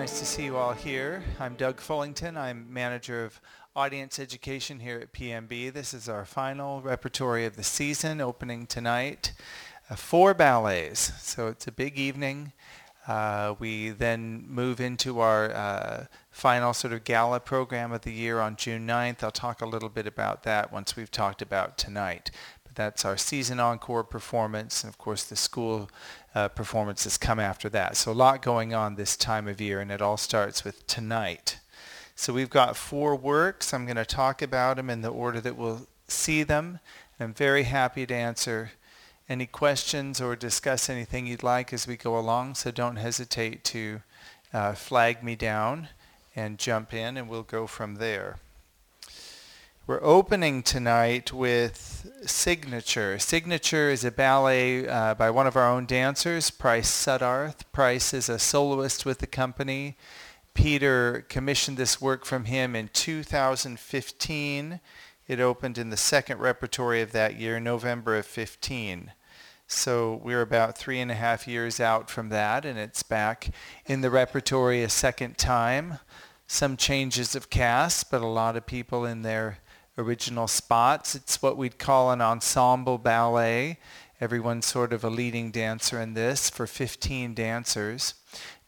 Nice to see you all here. I'm Doug Fullington. I'm manager of audience education here at PNB. This is our final repertory of the season, opening tonight. Uh, four ballets, so it's a big evening. Uh, we then move into our uh, final sort of gala program of the year on June 9th. I'll talk a little bit about that once we've talked about tonight. But that's our season encore performance, and of course the school uh, performances come after that. So a lot going on this time of year, and it all starts with tonight. So we've got four works. I'm going to talk about them in the order that we'll see them. I'm very happy to answer any questions or discuss anything you'd like as we go along, so don't hesitate to uh, flag me down and jump in, and we'll go from there. We're opening tonight with Signature. Signature is a ballet uh, by one of our own dancers, Price Suddarth. Price is a soloist with the company. Peter commissioned this work from him in 2015. It opened in the second repertory of that year, November of 15. So we're about three and a half years out from that, and it's back in the repertory a second time. Some changes of cast, but a lot of people in their original spots. It's what we'd call an ensemble ballet. Everyone's sort of a leading dancer in this for 15 dancers.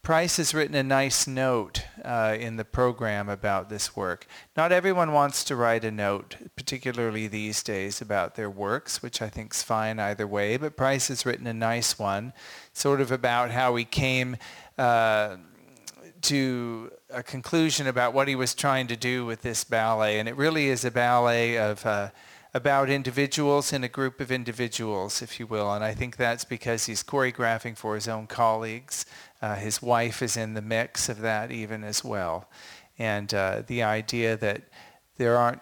Price has written a nice note uh, in the program about this work. Not everyone wants to write a note, particularly these days, about their works, which I think is fine either way, but Price has written a nice one, sort of about how he came uh, to a conclusion about what he was trying to do with this ballet. And it really is a ballet of... Uh, about individuals in a group of individuals, if you will. And I think that's because he's choreographing for his own colleagues. Uh, his wife is in the mix of that even as well. And uh, the idea that there aren't,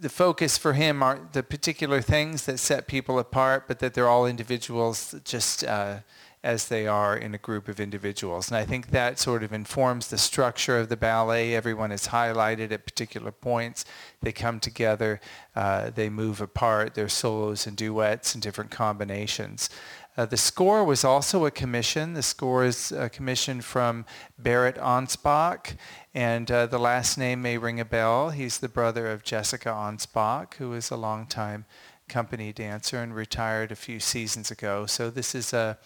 the focus for him aren't the particular things that set people apart, but that they're all individuals just uh, as they are in a group of individuals. And I think that sort of informs the structure of the ballet. Everyone is highlighted at particular points. They come together, uh, they move apart, their solos and duets and different combinations. Uh, the score was also a commission. The score is a commission from Barret Anspach, and uh, the last name may ring a bell. He's the brother of Jessika Anspach, who is a longtime company dancer and retired a few seasons ago. So this is a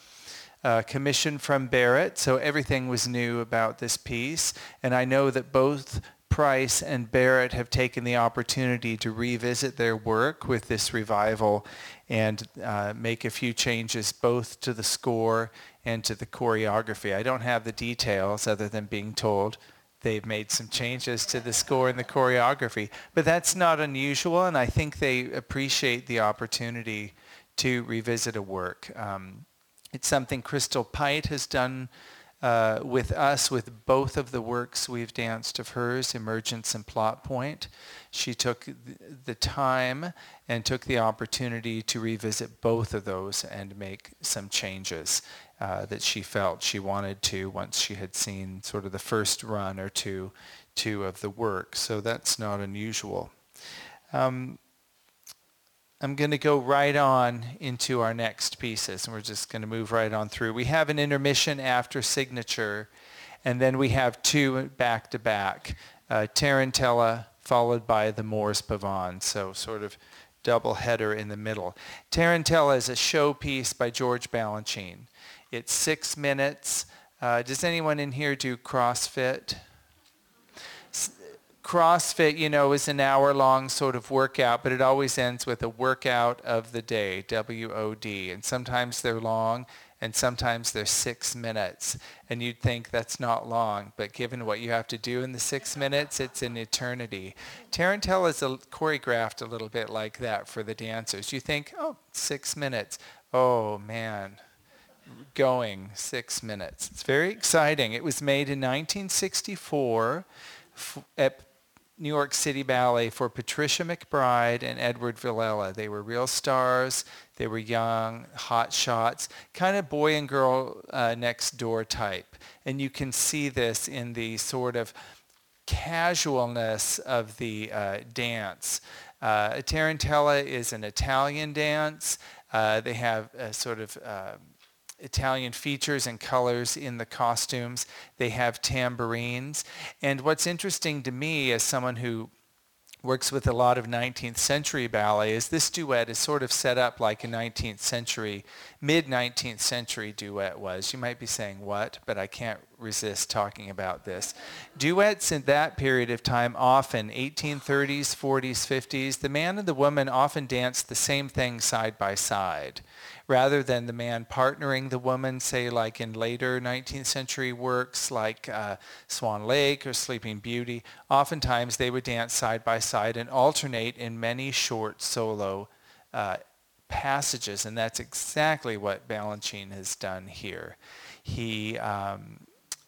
uh, commission from Barrett, so everything was new about this piece. And I know that both Price and Barrett have taken the opportunity to revisit their work with this revival and uh, make a few changes both to the score and to the choreography. I don't have the details other than being told they've made some changes to the score and the choreography. But that's not unusual, and I think they appreciate the opportunity to revisit a work. Um, it's something Crystal Pite has done uh, with us with both of the works we've danced of hers, Emergence and Plot Point. She took the time and took the opportunity to revisit both of those and make some changes uh, that she felt she wanted to once she had seen sort of the first run or two, two of the work. So that's not unusual. Um, I'm going to go right on into our next pieces, and we're just going to move right on through. We have an intermission after signature, and then we have two back to back. Uh, Tarantella followed by the Moor's Pavane, so sort of double header in the middle. Tarantella is a showpiece by George Balanchine. It's six minutes. Uh, does anyone in here do CrossFit? CrossFit, you know, is an hour-long sort of workout, but it always ends with a workout of the day, W-O-D. And sometimes they're long, and sometimes they're six minutes. And you'd think that's not long, but given what you have to do in the six minutes, it's an eternity. Tarantella is a, choreographed a little bit like that for the dancers. You think, oh, six minutes. Oh, man, going six minutes. It's very exciting. It was made in 1964 at New York City Ballet for Patricia McBride and Edward Villella. They were real stars. They were young, hot shots, kind of boy and girl uh, next door type. And you can see this in the sort of casualness of the uh, dance. Uh, Tarantella is an Italian dance. Uh, they have a sort of uh, Italian features and colors in the costumes. They have tambourines. And what's interesting to me as someone who works with a lot of 19th century ballet is this duet is sort of set up like a 19th century, mid 19th century duet was. You might be saying what, but I can't resist talking about this. Duets in that period of time often, 1830s, 40s, 50s, the man and the woman often danced the same thing side by side rather than the man partnering the woman, say like in later 19th century works like uh, Swan Lake or Sleeping Beauty, oftentimes they would dance side by side and alternate in many short solo uh, passages, and that's exactly what Balanchine has done here. He um,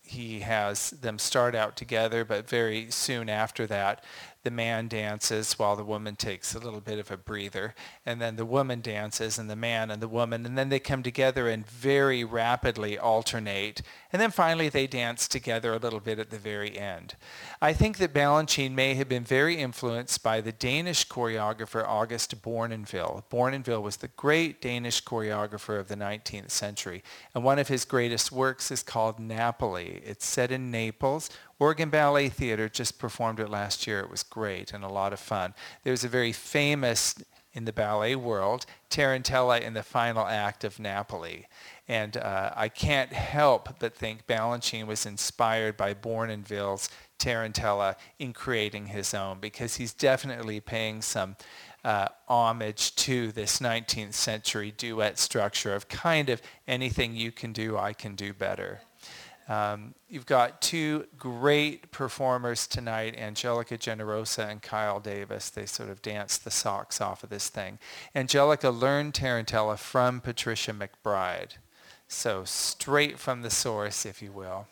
he has them start out together, but very soon after that, the man dances while the woman takes a little bit of a breather, and then the woman dances and the man and the woman, and then they come together and very rapidly alternate, and then finally they dance together a little bit at the very end. I think that Balanchine may have been very influenced by the Danish choreographer August Bournonville. Bournonville was the great Danish choreographer of the 19th century, and one of his greatest works is called Napoli. It's set in Naples Oregon Ballet Theater just performed it last year. It was great and a lot of fun. There's a very famous in the ballet world, Tarantella in the final act of Napoli. And uh, I can't help but think Balanchine was inspired by Bournonville's Tarantella in creating his own because he's definitely paying some uh, homage to this 19th century duet structure of kind of anything you can do, I can do better. Um, you've got two great performers tonight, Angelica Generosa and Kyle Davis. They sort of danced the socks off of this thing. Angelica learned Tarantella from Patricia McBride. So straight from the source, if you will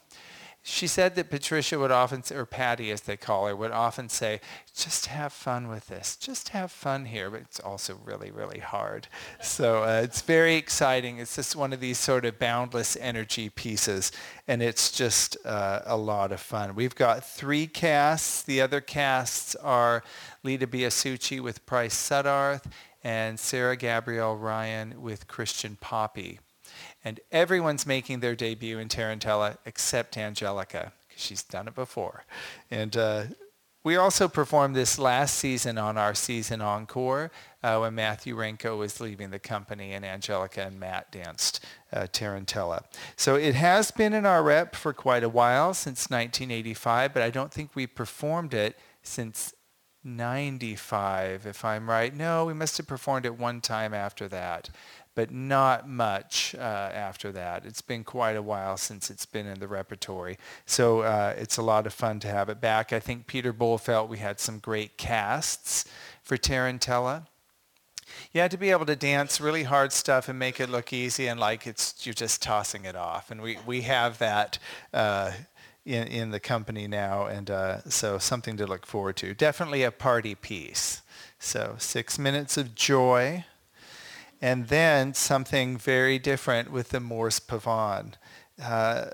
she said that Patricia would often, or Patty as they call her, would often say, just have fun with this. Just have fun here. But it's also really, really hard. So uh, it's very exciting. It's just one of these sort of boundless energy pieces. And it's just uh, a lot of fun. We've got three casts. The other casts are Leta Biasucci with Price Suddarth and Sarah Gabrielle Ryan with Christian Poppe and everyone's making their debut in Tarantella except Angelica because she's done it before. And uh, we also performed this last season on our season encore uh, when Matthew Renko was leaving the company and Angelica and Matt danced uh, Tarantella. So it has been in our rep for quite a while, since 1985, but I don't think we performed it since 95, if I'm right. No, we must have performed it one time after that but not much uh, after that. It's been quite a while since it's been in the repertory. So uh, it's a lot of fun to have it back. I think Peter Boal felt we had some great casts for Tarantella. You had to be able to dance really hard stuff and make it look easy and like it's you're just tossing it off. And we, we have that uh, in, in the company now, and uh, so something to look forward to. Definitely a party piece. So six minutes of joy and then something very different with the Moor's Pavane. Uh,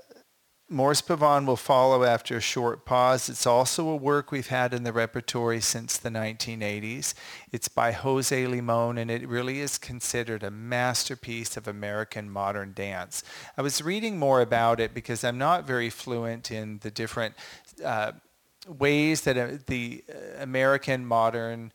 Moor's Pavane will follow after a short pause. It's also a work we've had in the repertory since the 1980s. It's by Jose Limon, and it really is considered a masterpiece of American modern dance. I was reading more about it because I'm not very fluent in the different uh, ways that uh, the American modern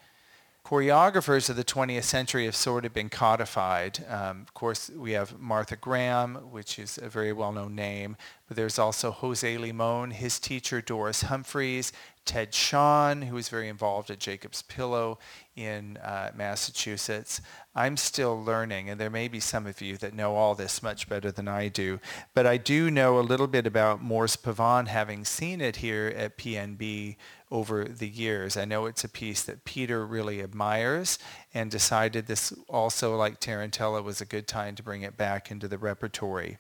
choreographers of the 20th century have sort of been codified. Um, of course, we have Martha Graham, which is a very well-known name, but there's also Jose Limon, his teacher Doris Humphreys, Ted Shawn, who was very involved at Jacob's Pillow in uh, Massachusetts. I'm still learning, and there may be some of you that know all this much better than I do, but I do know a little bit about Moor's Pavane, having seen it here at PNB over the years. I know it's a piece that Peter really admires and decided this also, like Tarantella, was a good time to bring it back into the repertory.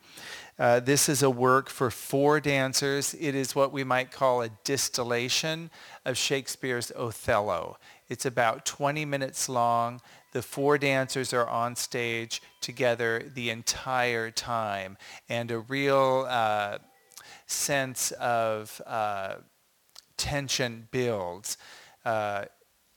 Uh, this is a work for four dancers. It is what we might call a distillation of Shakespeare's Othello. It's about 20 minutes long. The four dancers are on stage together the entire time, and a real uh, sense of uh, tension builds. Uh,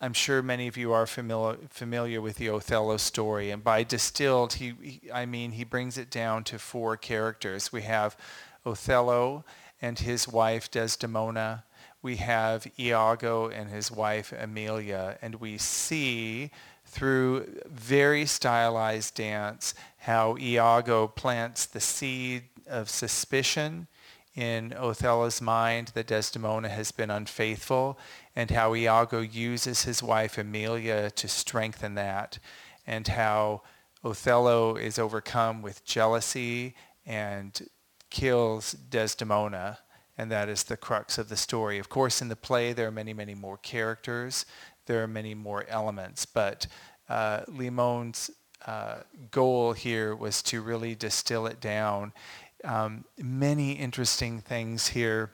I'm sure many of you are familiar familiar with the Othello story, and by distilled, he, he, I mean he brings it down to four characters. We have Othello and his wife Desdemona. We have Iago and his wife Emilia, and we see through very stylized dance how Iago plants the seed of suspicion in Othello's mind that Desdemona has been unfaithful and how Iago uses his wife Emilia to strengthen that and how Othello is overcome with jealousy and kills Desdemona and that is the crux of the story. Of course, in the play there are many, many more characters. There are many more elements, but uh, Limon's uh, goal here was to really distill it down um, many interesting things here.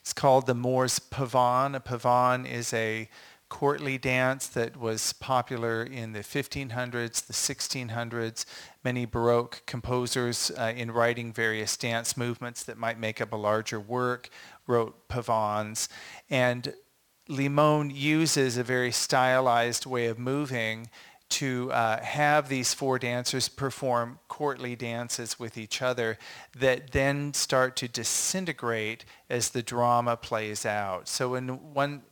It's called the Moor's Pavane. A pavane is a courtly dance that was popular in the 1500s, the 1600s. Many Baroque composers uh, in writing various dance movements that might make up a larger work wrote pavanes. And Limon uses a very stylized way of moving to uh, have these four dancers perform courtly dances with each other that then start to disintegrate as the drama plays out. So in one,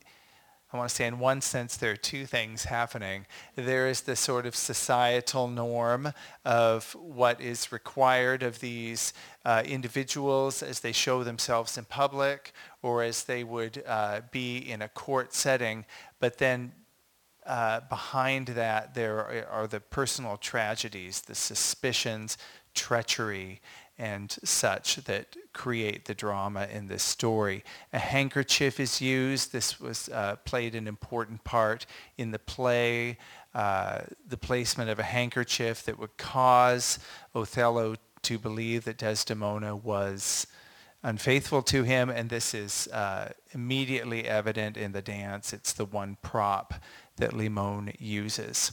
I want to say in one sense there are two things happening. There is the sort of societal norm of what is required of these uh, individuals as they show themselves in public or as they would uh, be in a court setting, but then uh, behind that, there are, are, the personal tragedies, the suspicions, treachery, and such that create the drama in this story. A handkerchief is used. This was uh, played an important part in the play. Uh, the placement of a handkerchief that would cause Othello to believe that Desdemona was unfaithful to him, and this is uh, immediately evident in the dance. It's the one prop that Limon uses.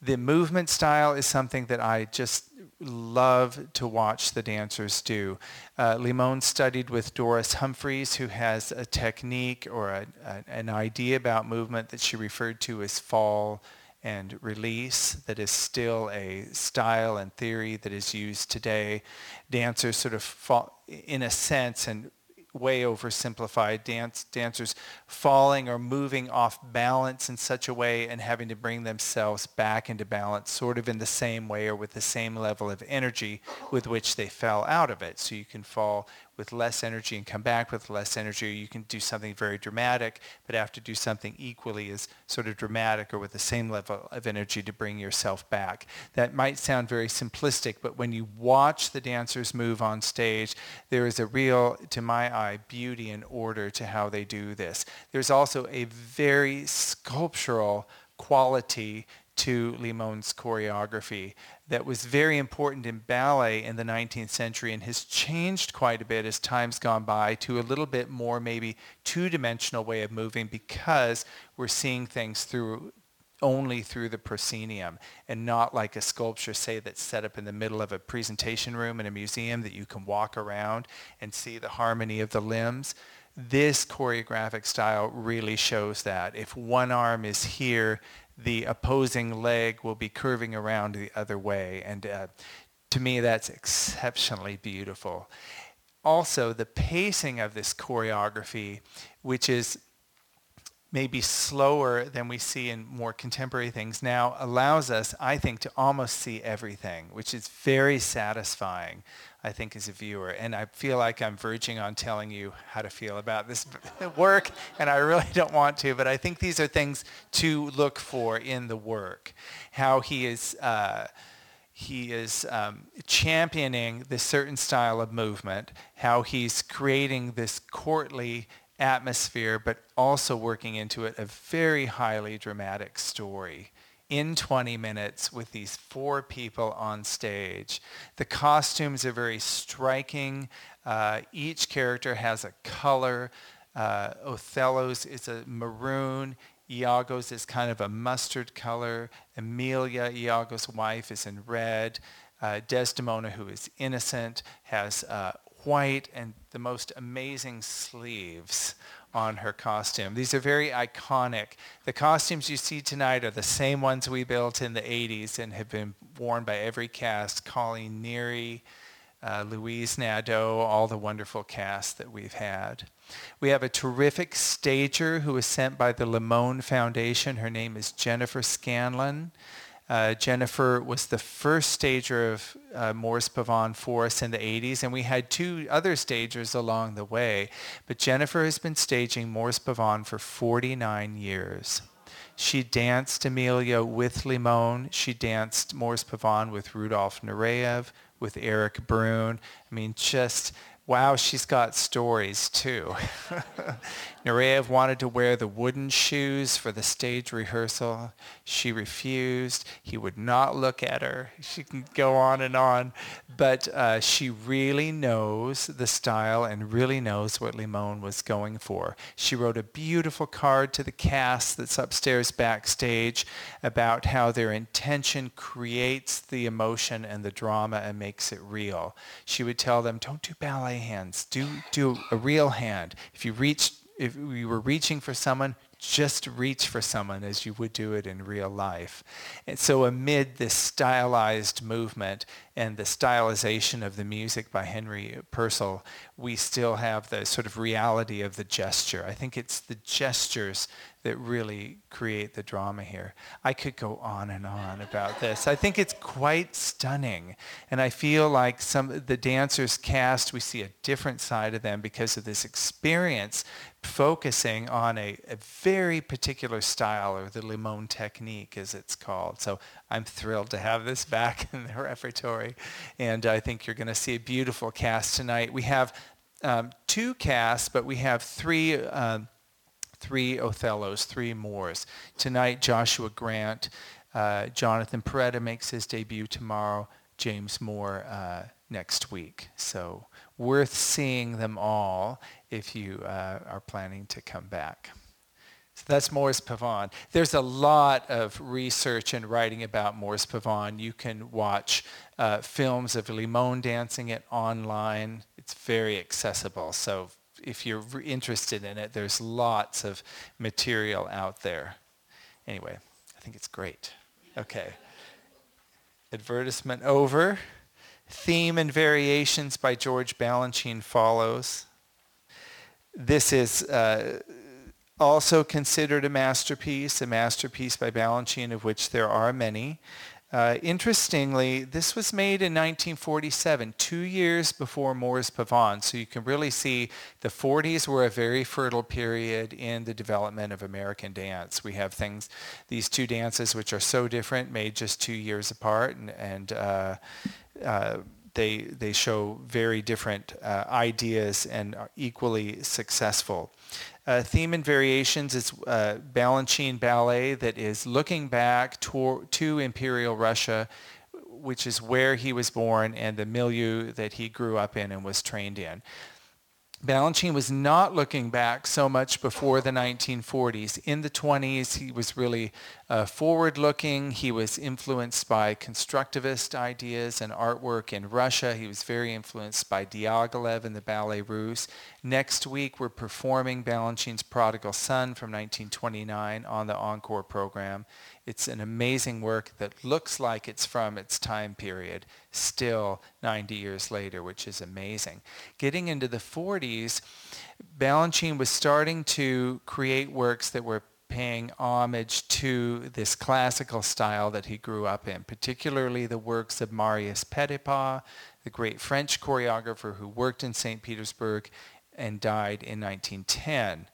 The movement style is something that I just love to watch the dancers do. Uh, Limon studied with Doris Humphreys, who has a technique or a, a, an idea about movement that she referred to as fall and release that is still a style and theory that is used today. Dancers sort of fall, in a sense, and way oversimplified dance dancers falling or moving off balance in such a way and having to bring themselves back into balance sort of in the same way or with the same level of energy with which they fell out of it. So you can fall with less energy and come back with less energy. or You can do something very dramatic, but have to do something equally as sort of dramatic or with the same level of energy to bring yourself back. That might sound very simplistic, but when you watch the dancers move on stage, there is a real, to my eye, beauty and order to how they do this. There's also a very sculptural quality to Limon's choreography that was very important in ballet in the 19th century and has changed quite a bit as time's gone by to a little bit more maybe two-dimensional way of moving because we're seeing things through only through the proscenium and not like a sculpture, say, that's set up in the middle of a presentation room in a museum that you can walk around and see the harmony of the limbs. This choreographic style really shows that. If one arm is here, the opposing leg will be curving around the other way. And uh, to me, that's exceptionally beautiful. Also, the pacing of this choreography, which is maybe slower than we see in more contemporary things now, allows us, I think, to almost see everything, which is very satisfying. I think, as a viewer. And I feel like I'm verging on telling you how to feel about this work, and I really don't want to, but I think these are things to look for in the work. How he is, uh, he is um, championing this certain style of movement, how he's creating this courtly atmosphere, but also working into it a very highly dramatic story in 20 minutes with these four people on stage. The costumes are very striking. Uh, each character has a color. Uh, Othello's is a maroon. Iago's is kind of a mustard color. Emilia, Iago's wife, is in red. Uh, Desdemona, who is innocent, has uh, white and the most amazing sleeves on her costume. These are very iconic. The costumes you see tonight are the same ones we built in the 80s and have been worn by every cast, Colleen Neary, uh, Louise Nadeau, all the wonderful cast that we've had. We have a terrific stager who was sent by the Limon Foundation. Her name is Jennifer Scanlon. Uh, Jennifer was the first stager of uh, Moor's Pavane for us in the 80s, and we had two other stagers along the way. But Jennifer has been staging Moor's Pavane for 49 years. She danced Emilia with Limon. She danced Moor's Pavane with Rudolf Nureyev, with Erik Bruhn. I mean, just wow, she's got stories too. Nureyev wanted to wear the wooden shoes for the stage rehearsal. She refused. He would not look at her. She can go on and on. But uh, she really knows the style and really knows what Limon was going for. She wrote a beautiful card to the cast that's upstairs backstage about how their intention creates the emotion and the drama and makes it real. She would tell them, don't do ballet hands. Do, do a real hand. If you reach if you were reaching for someone, just reach for someone as you would do it in real life. And so amid this stylized movement and the stylization of the music by Henry Purcell, we still have the sort of reality of the gesture. I think it's the gestures that really create the drama here. I could go on and on about this. I think it's quite stunning. And I feel like some the dancers cast, we see a different side of them because of this experience focusing on a, a very particular style or the Limon technique as it's called. So I'm thrilled to have this back in the repertory. And I think you're going to see a beautiful cast tonight. We have um, two casts, but we have three um, three Othellos, three Moors. Tonight, Joshua Grant, uh, Jonathan Porretta makes his debut tomorrow, James Moore uh, next week. So worth seeing them all if you uh, are planning to come back. So that's Moor's Pavane. There's a lot of research and writing about Moor's Pavane. You can watch uh, films of Limon dancing it online. It's very accessible. So if you're interested in it, there's lots of material out there. Anyway, I think it's great. Okay. Advertisement over. Theme and Variations by George Balanchine follows. This is uh, also considered a masterpiece, a masterpiece by Balanchine, of which there are many. Uh, interestingly, this was made in 1947, two years before Moor's Pavane. So you can really see the 40s were a very fertile period in the development of American dance. We have things, these two dances, which are so different, made just two years apart, and, and uh, uh, they they show very different uh, ideas and are equally successful. Uh, theme and variations is uh, Balanchine ballet that is looking back to, to Imperial Russia, which is where he was born and the milieu that he grew up in and was trained in. Balanchine was not looking back so much before the 1940s. In the 20s, he was really uh, forward-looking. He was influenced by constructivist ideas and artwork in Russia. He was very influenced by Diaghilev and the Ballet Russe. Next week, we're performing Balanchine's Prodigal Son from 1929 on the Encore program. It's an amazing work that looks like it's from its time period, still 90 years later, which is amazing. Getting into the 40s, Balanchine was starting to create works that were paying homage to this classical style that he grew up in, particularly the works of Marius Petipa, the great French choreographer who worked in St. Petersburg and died in 1910.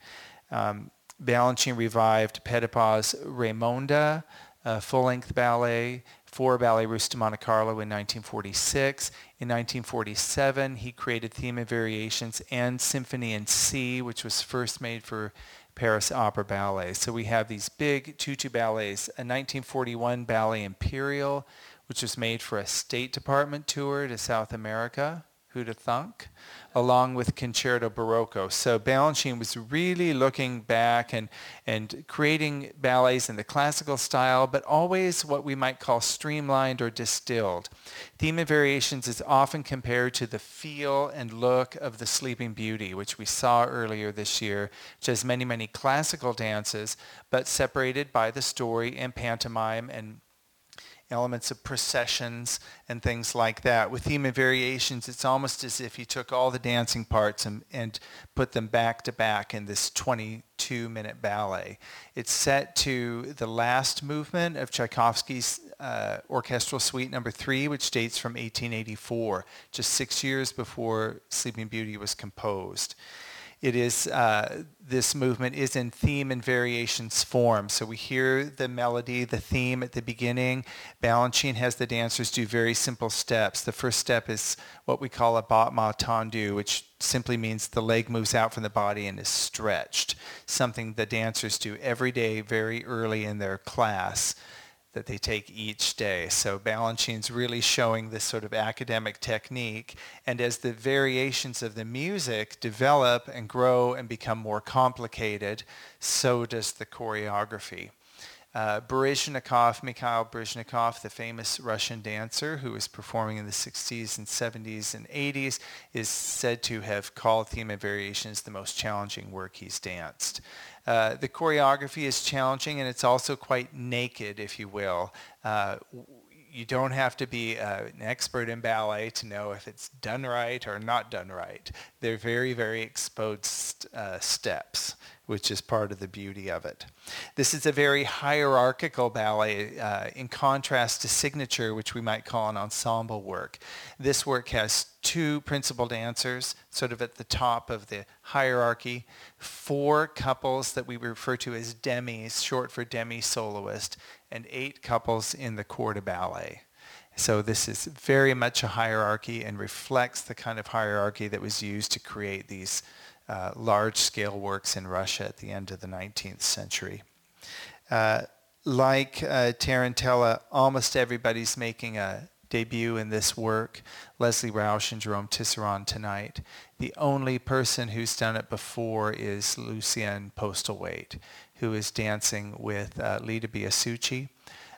Um, Balanchine revived Petipa's Raymonda, a full-length ballet for Ballet Russe de Monte Carlo in 1946. In 1947, he created theme and variations and Symphony in C, which was first made for Paris Opera Ballet. So we have these big tutu ballets. A 1941 Ballet Imperial, which was made for a State Department tour to South America. Who'd have thunk? along with Concerto Barocco. So Balanchine was really looking back and, and creating ballets in the classical style, but always what we might call streamlined or distilled. Theme and Variations is often compared to the feel and look of the Sleeping Beauty, which we saw earlier this year, which has many, many classical dances, but separated by the story and pantomime and elements of processions and things like that. With theme and variations, it's almost as if you took all the dancing parts and, and put them back to back in this 22 minute ballet. It's set to the last movement of Tchaikovsky's uh, Orchestral Suite number three, which dates from 1884, just six years before Sleeping Beauty was composed it is uh, this movement is in theme and variations form. So we hear the melody, the theme at the beginning. Balanchine has the dancers do very simple steps. The first step is what we call a battement tendu, which simply means the leg moves out from the body and is stretched, something the dancers do every day very early in their class that they take each day. So Balanchine's really showing this sort of academic technique. And as the variations of the music develop and grow and become more complicated, so does the choreography. Uh, Baryshnikov, Mikhail Baryshnikov, the famous Russian dancer who was performing in the 60s and 70s and 80s, is said to have called Theme and Variations the most challenging work he's danced. Uh, the choreography is challenging and it's also quite naked, if you will. Uh, you don't have to be uh, an expert in ballet to know if it's done right or not done right. They're very, very exposed uh, steps which is part of the beauty of it. This is a very hierarchical ballet uh, in contrast to signature, which we might call an ensemble work. This work has two principal dancers, sort of at the top of the hierarchy, four couples that we refer to as demis, short for demi-soloist, and eight couples in the corps de ballet. So this is very much a hierarchy and reflects the kind of hierarchy that was used to create these uh, large-scale works in Russia at the end of the 19th century. Uh, like uh, Tarantella, almost everybody's making a debut in this work. Leslie Rausch and Jerome Tisserand tonight. The only person who's done it before is Lucien Postlewaite, who is dancing with uh, Leta Biasucci.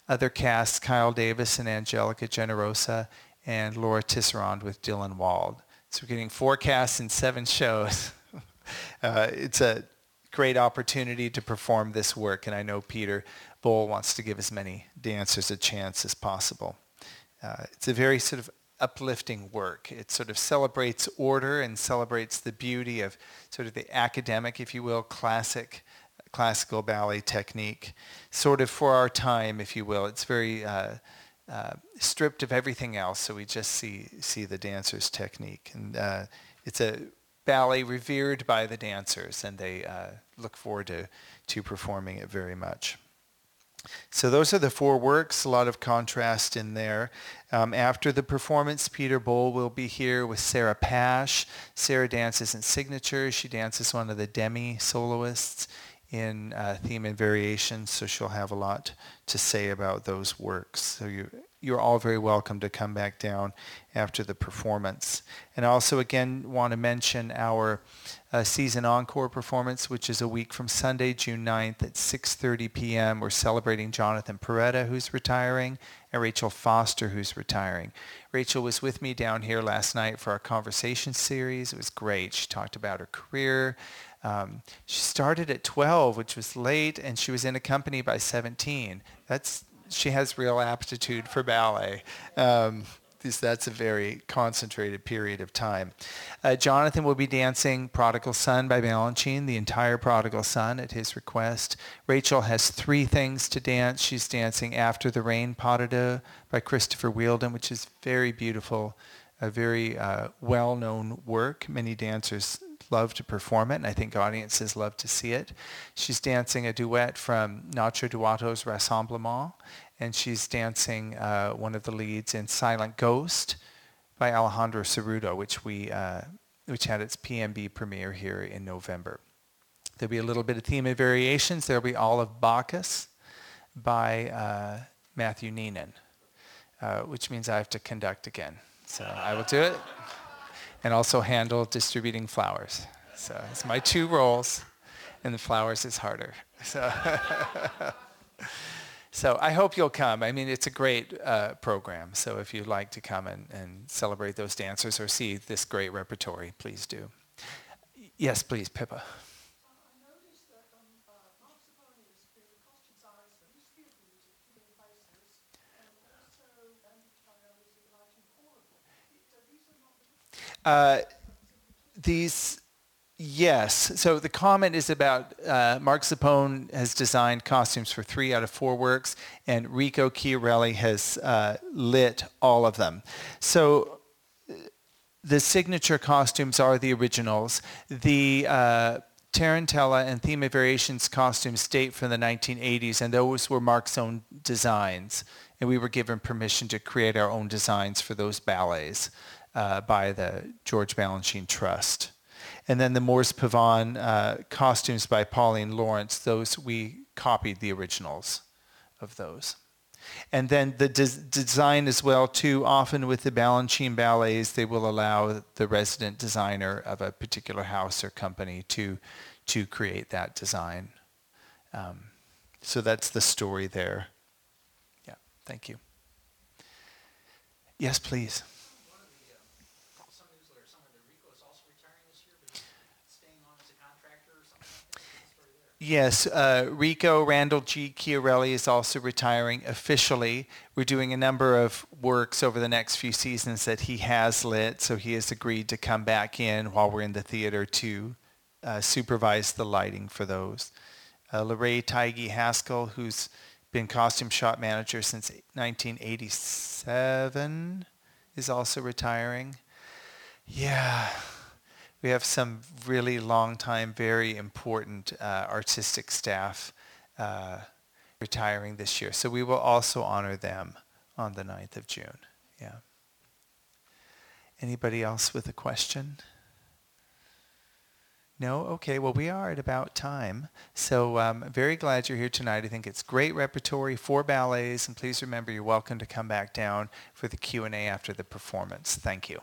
Other casts, Kyle Davis and Angelica Generosa, and Laura Tisserand with Dylan Wald. So we're getting four casts in seven shows. uh, it's a great opportunity to perform this work, and I know Peter Boal wants to give as many dancers a chance as possible. Uh, it's a very sort of uplifting work. It sort of celebrates order and celebrates the beauty of sort of the academic, if you will, classic classical ballet technique, sort of for our time, if you will. It's very uh, uh, stripped of everything else, so we just see see the dancer's technique, and uh, it's a ballet revered by the dancers, and they uh, look forward to, to performing it very much. So those are the four works, a lot of contrast in there. Um, after the performance, Peter Boal will be here with Sarah Pasch. Sarah dances in signature. She dances one of the demi-soloists in uh, theme and variation, so she'll have a lot to say about those works. So you you're all very welcome to come back down after the performance. And I also again want to mention our uh, season encore performance, which is a week from Sunday, June 9th at 6.30 p.m. We're celebrating Jonathan Porretta, who's retiring, and Rachel Foster, who's retiring. Rachel was with me down here last night for our conversation series. It was great. She talked about her career. Um, she started at 12, which was late, and she was in a company by 17. That's she has real aptitude for ballet. Um, that's a very concentrated period of time. Uh, Jonathan will be dancing Prodigal Son by Balanchine, the entire Prodigal Son at his request. Rachel has three things to dance. She's dancing After the Rain Pas de by Christopher Wheeldon, which is very beautiful, a very uh, well-known work. Many dancers love to perform it, and I think audiences love to see it. She's dancing a duet from Nacho Duato's Rassemblement, and she's dancing uh, one of the leads in Silent Ghost by Alejandro Cerrudo, which we uh, which had its PNB premiere here in November. There'll be a little bit of theme and variations. There'll be All of Bacchus by uh, Matthew Neenan, uh, which means I have to conduct again. So I will do it. And also handle distributing flowers. So it's my two roles, and the flowers is harder. So, so I hope you'll come. I mean, it's a great uh, program. So if you'd like to come and, and celebrate those dancers or see this great repertory, please do. Yes, please, Pippa. Uh, these, yes. So the comment is about uh, Mark Zappone has designed costumes for three out of four works, and Rico Chiarelli has uh, lit all of them. So the signature costumes are the originals. The uh, Tarantella and Theme of Variations costumes date from the 1980s, and those were Mark's own designs. And we were given permission to create our own designs for those ballets uh, by the George Balanchine Trust. And then the Moor's Pavane uh, costumes by Pauline Lawrence, those we copied the originals of those. And then the des- design as well too, often with the Balanchine ballets, they will allow the resident designer of a particular house or company to, to create that design. Um, so that's the story there. Yeah, thank you. Yes, please. Yes, uh, Rico Randall G. Chiarelli is also retiring officially. We're doing a number of works over the next few seasons that he has lit, so he has agreed to come back in while we're in the theater to uh, supervise the lighting for those. Uh, Tigey Haskell, who's been costume shop manager since 1987, is also retiring. Yeah we have some really long time, very important uh, artistic staff uh, retiring this year. So we will also honor them on the 9th of June. Yeah. Anybody else with a question? No? Okay, well, we are at about time. So um, very glad you're here tonight. I think it's great repertory, four ballets, and please remember you're welcome to come back down for the Q&A after the performance. Thank you.